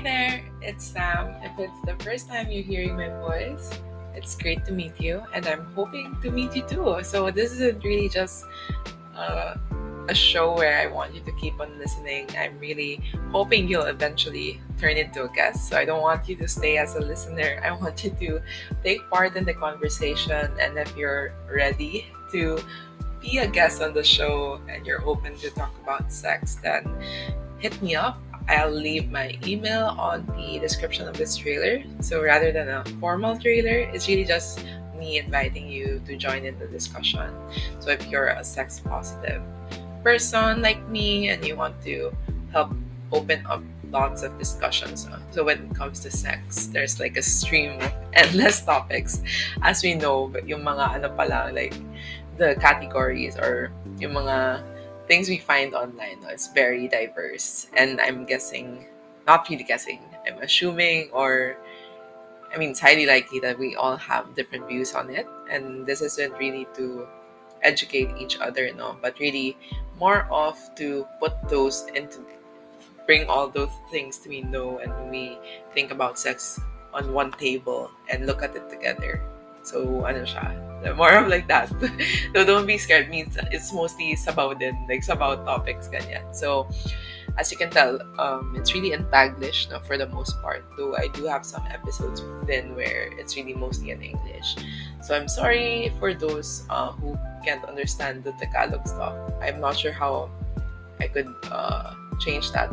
Hi there, it's Sam. If it's the first time you're hearing my voice, it's great to meet you, and I'm hoping to meet you too. So, this isn't really just uh, a show where I want you to keep on listening. I'm really hoping you'll eventually turn into a guest. So, I don't want you to stay as a listener. I want you to take part in the conversation, and if you're ready to be a guest on the show and you're open to talk about sex, then hit me up I'll leave my email on the description of this trailer. So rather than a formal trailer, it's really just me inviting you to join in the discussion. So if you're a sex positive person like me and you want to help open up lots of discussions. So when it comes to sex, there's like a stream of endless topics. As we know, but yung mga ano pala, like the categories or yung mga things we find online it's very diverse. And i'm guessing not really guessing i'm assuming or i mean it's highly likely that we all have different views on it. And this isn't really to educate each other no but really more of to put those into bring all those things to we know and we think about sex on one table and look at it together. So ano siya More of like that. so don't be scared means it's mostly sabaw din, like sabaw topics ganyan. So as you can tell, um, it's really in Taglish no, for the most part. Though I do have some episodes then where it's really mostly in English. So I'm sorry for those uh, who can't understand the Tagalog stuff. I'm not sure how I could uh, change that.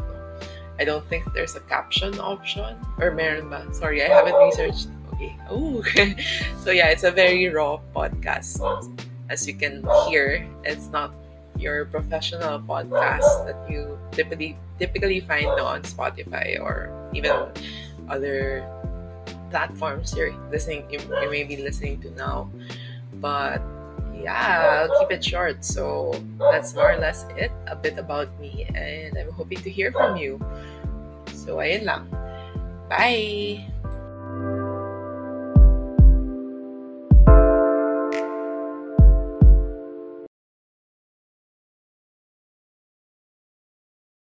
I don't think there's a caption option or meron ba? Sorry, I haven't researched Okay. Ooh. so yeah, it's a very raw podcast. As you can hear, it's not your professional podcast that you typically typically find on Spotify or even other platforms you're listening you, you may be listening to now. But yeah, I'll keep it short. So that's more or less it. A bit about me, and I'm hoping to hear from you. So ayun lang. Bye!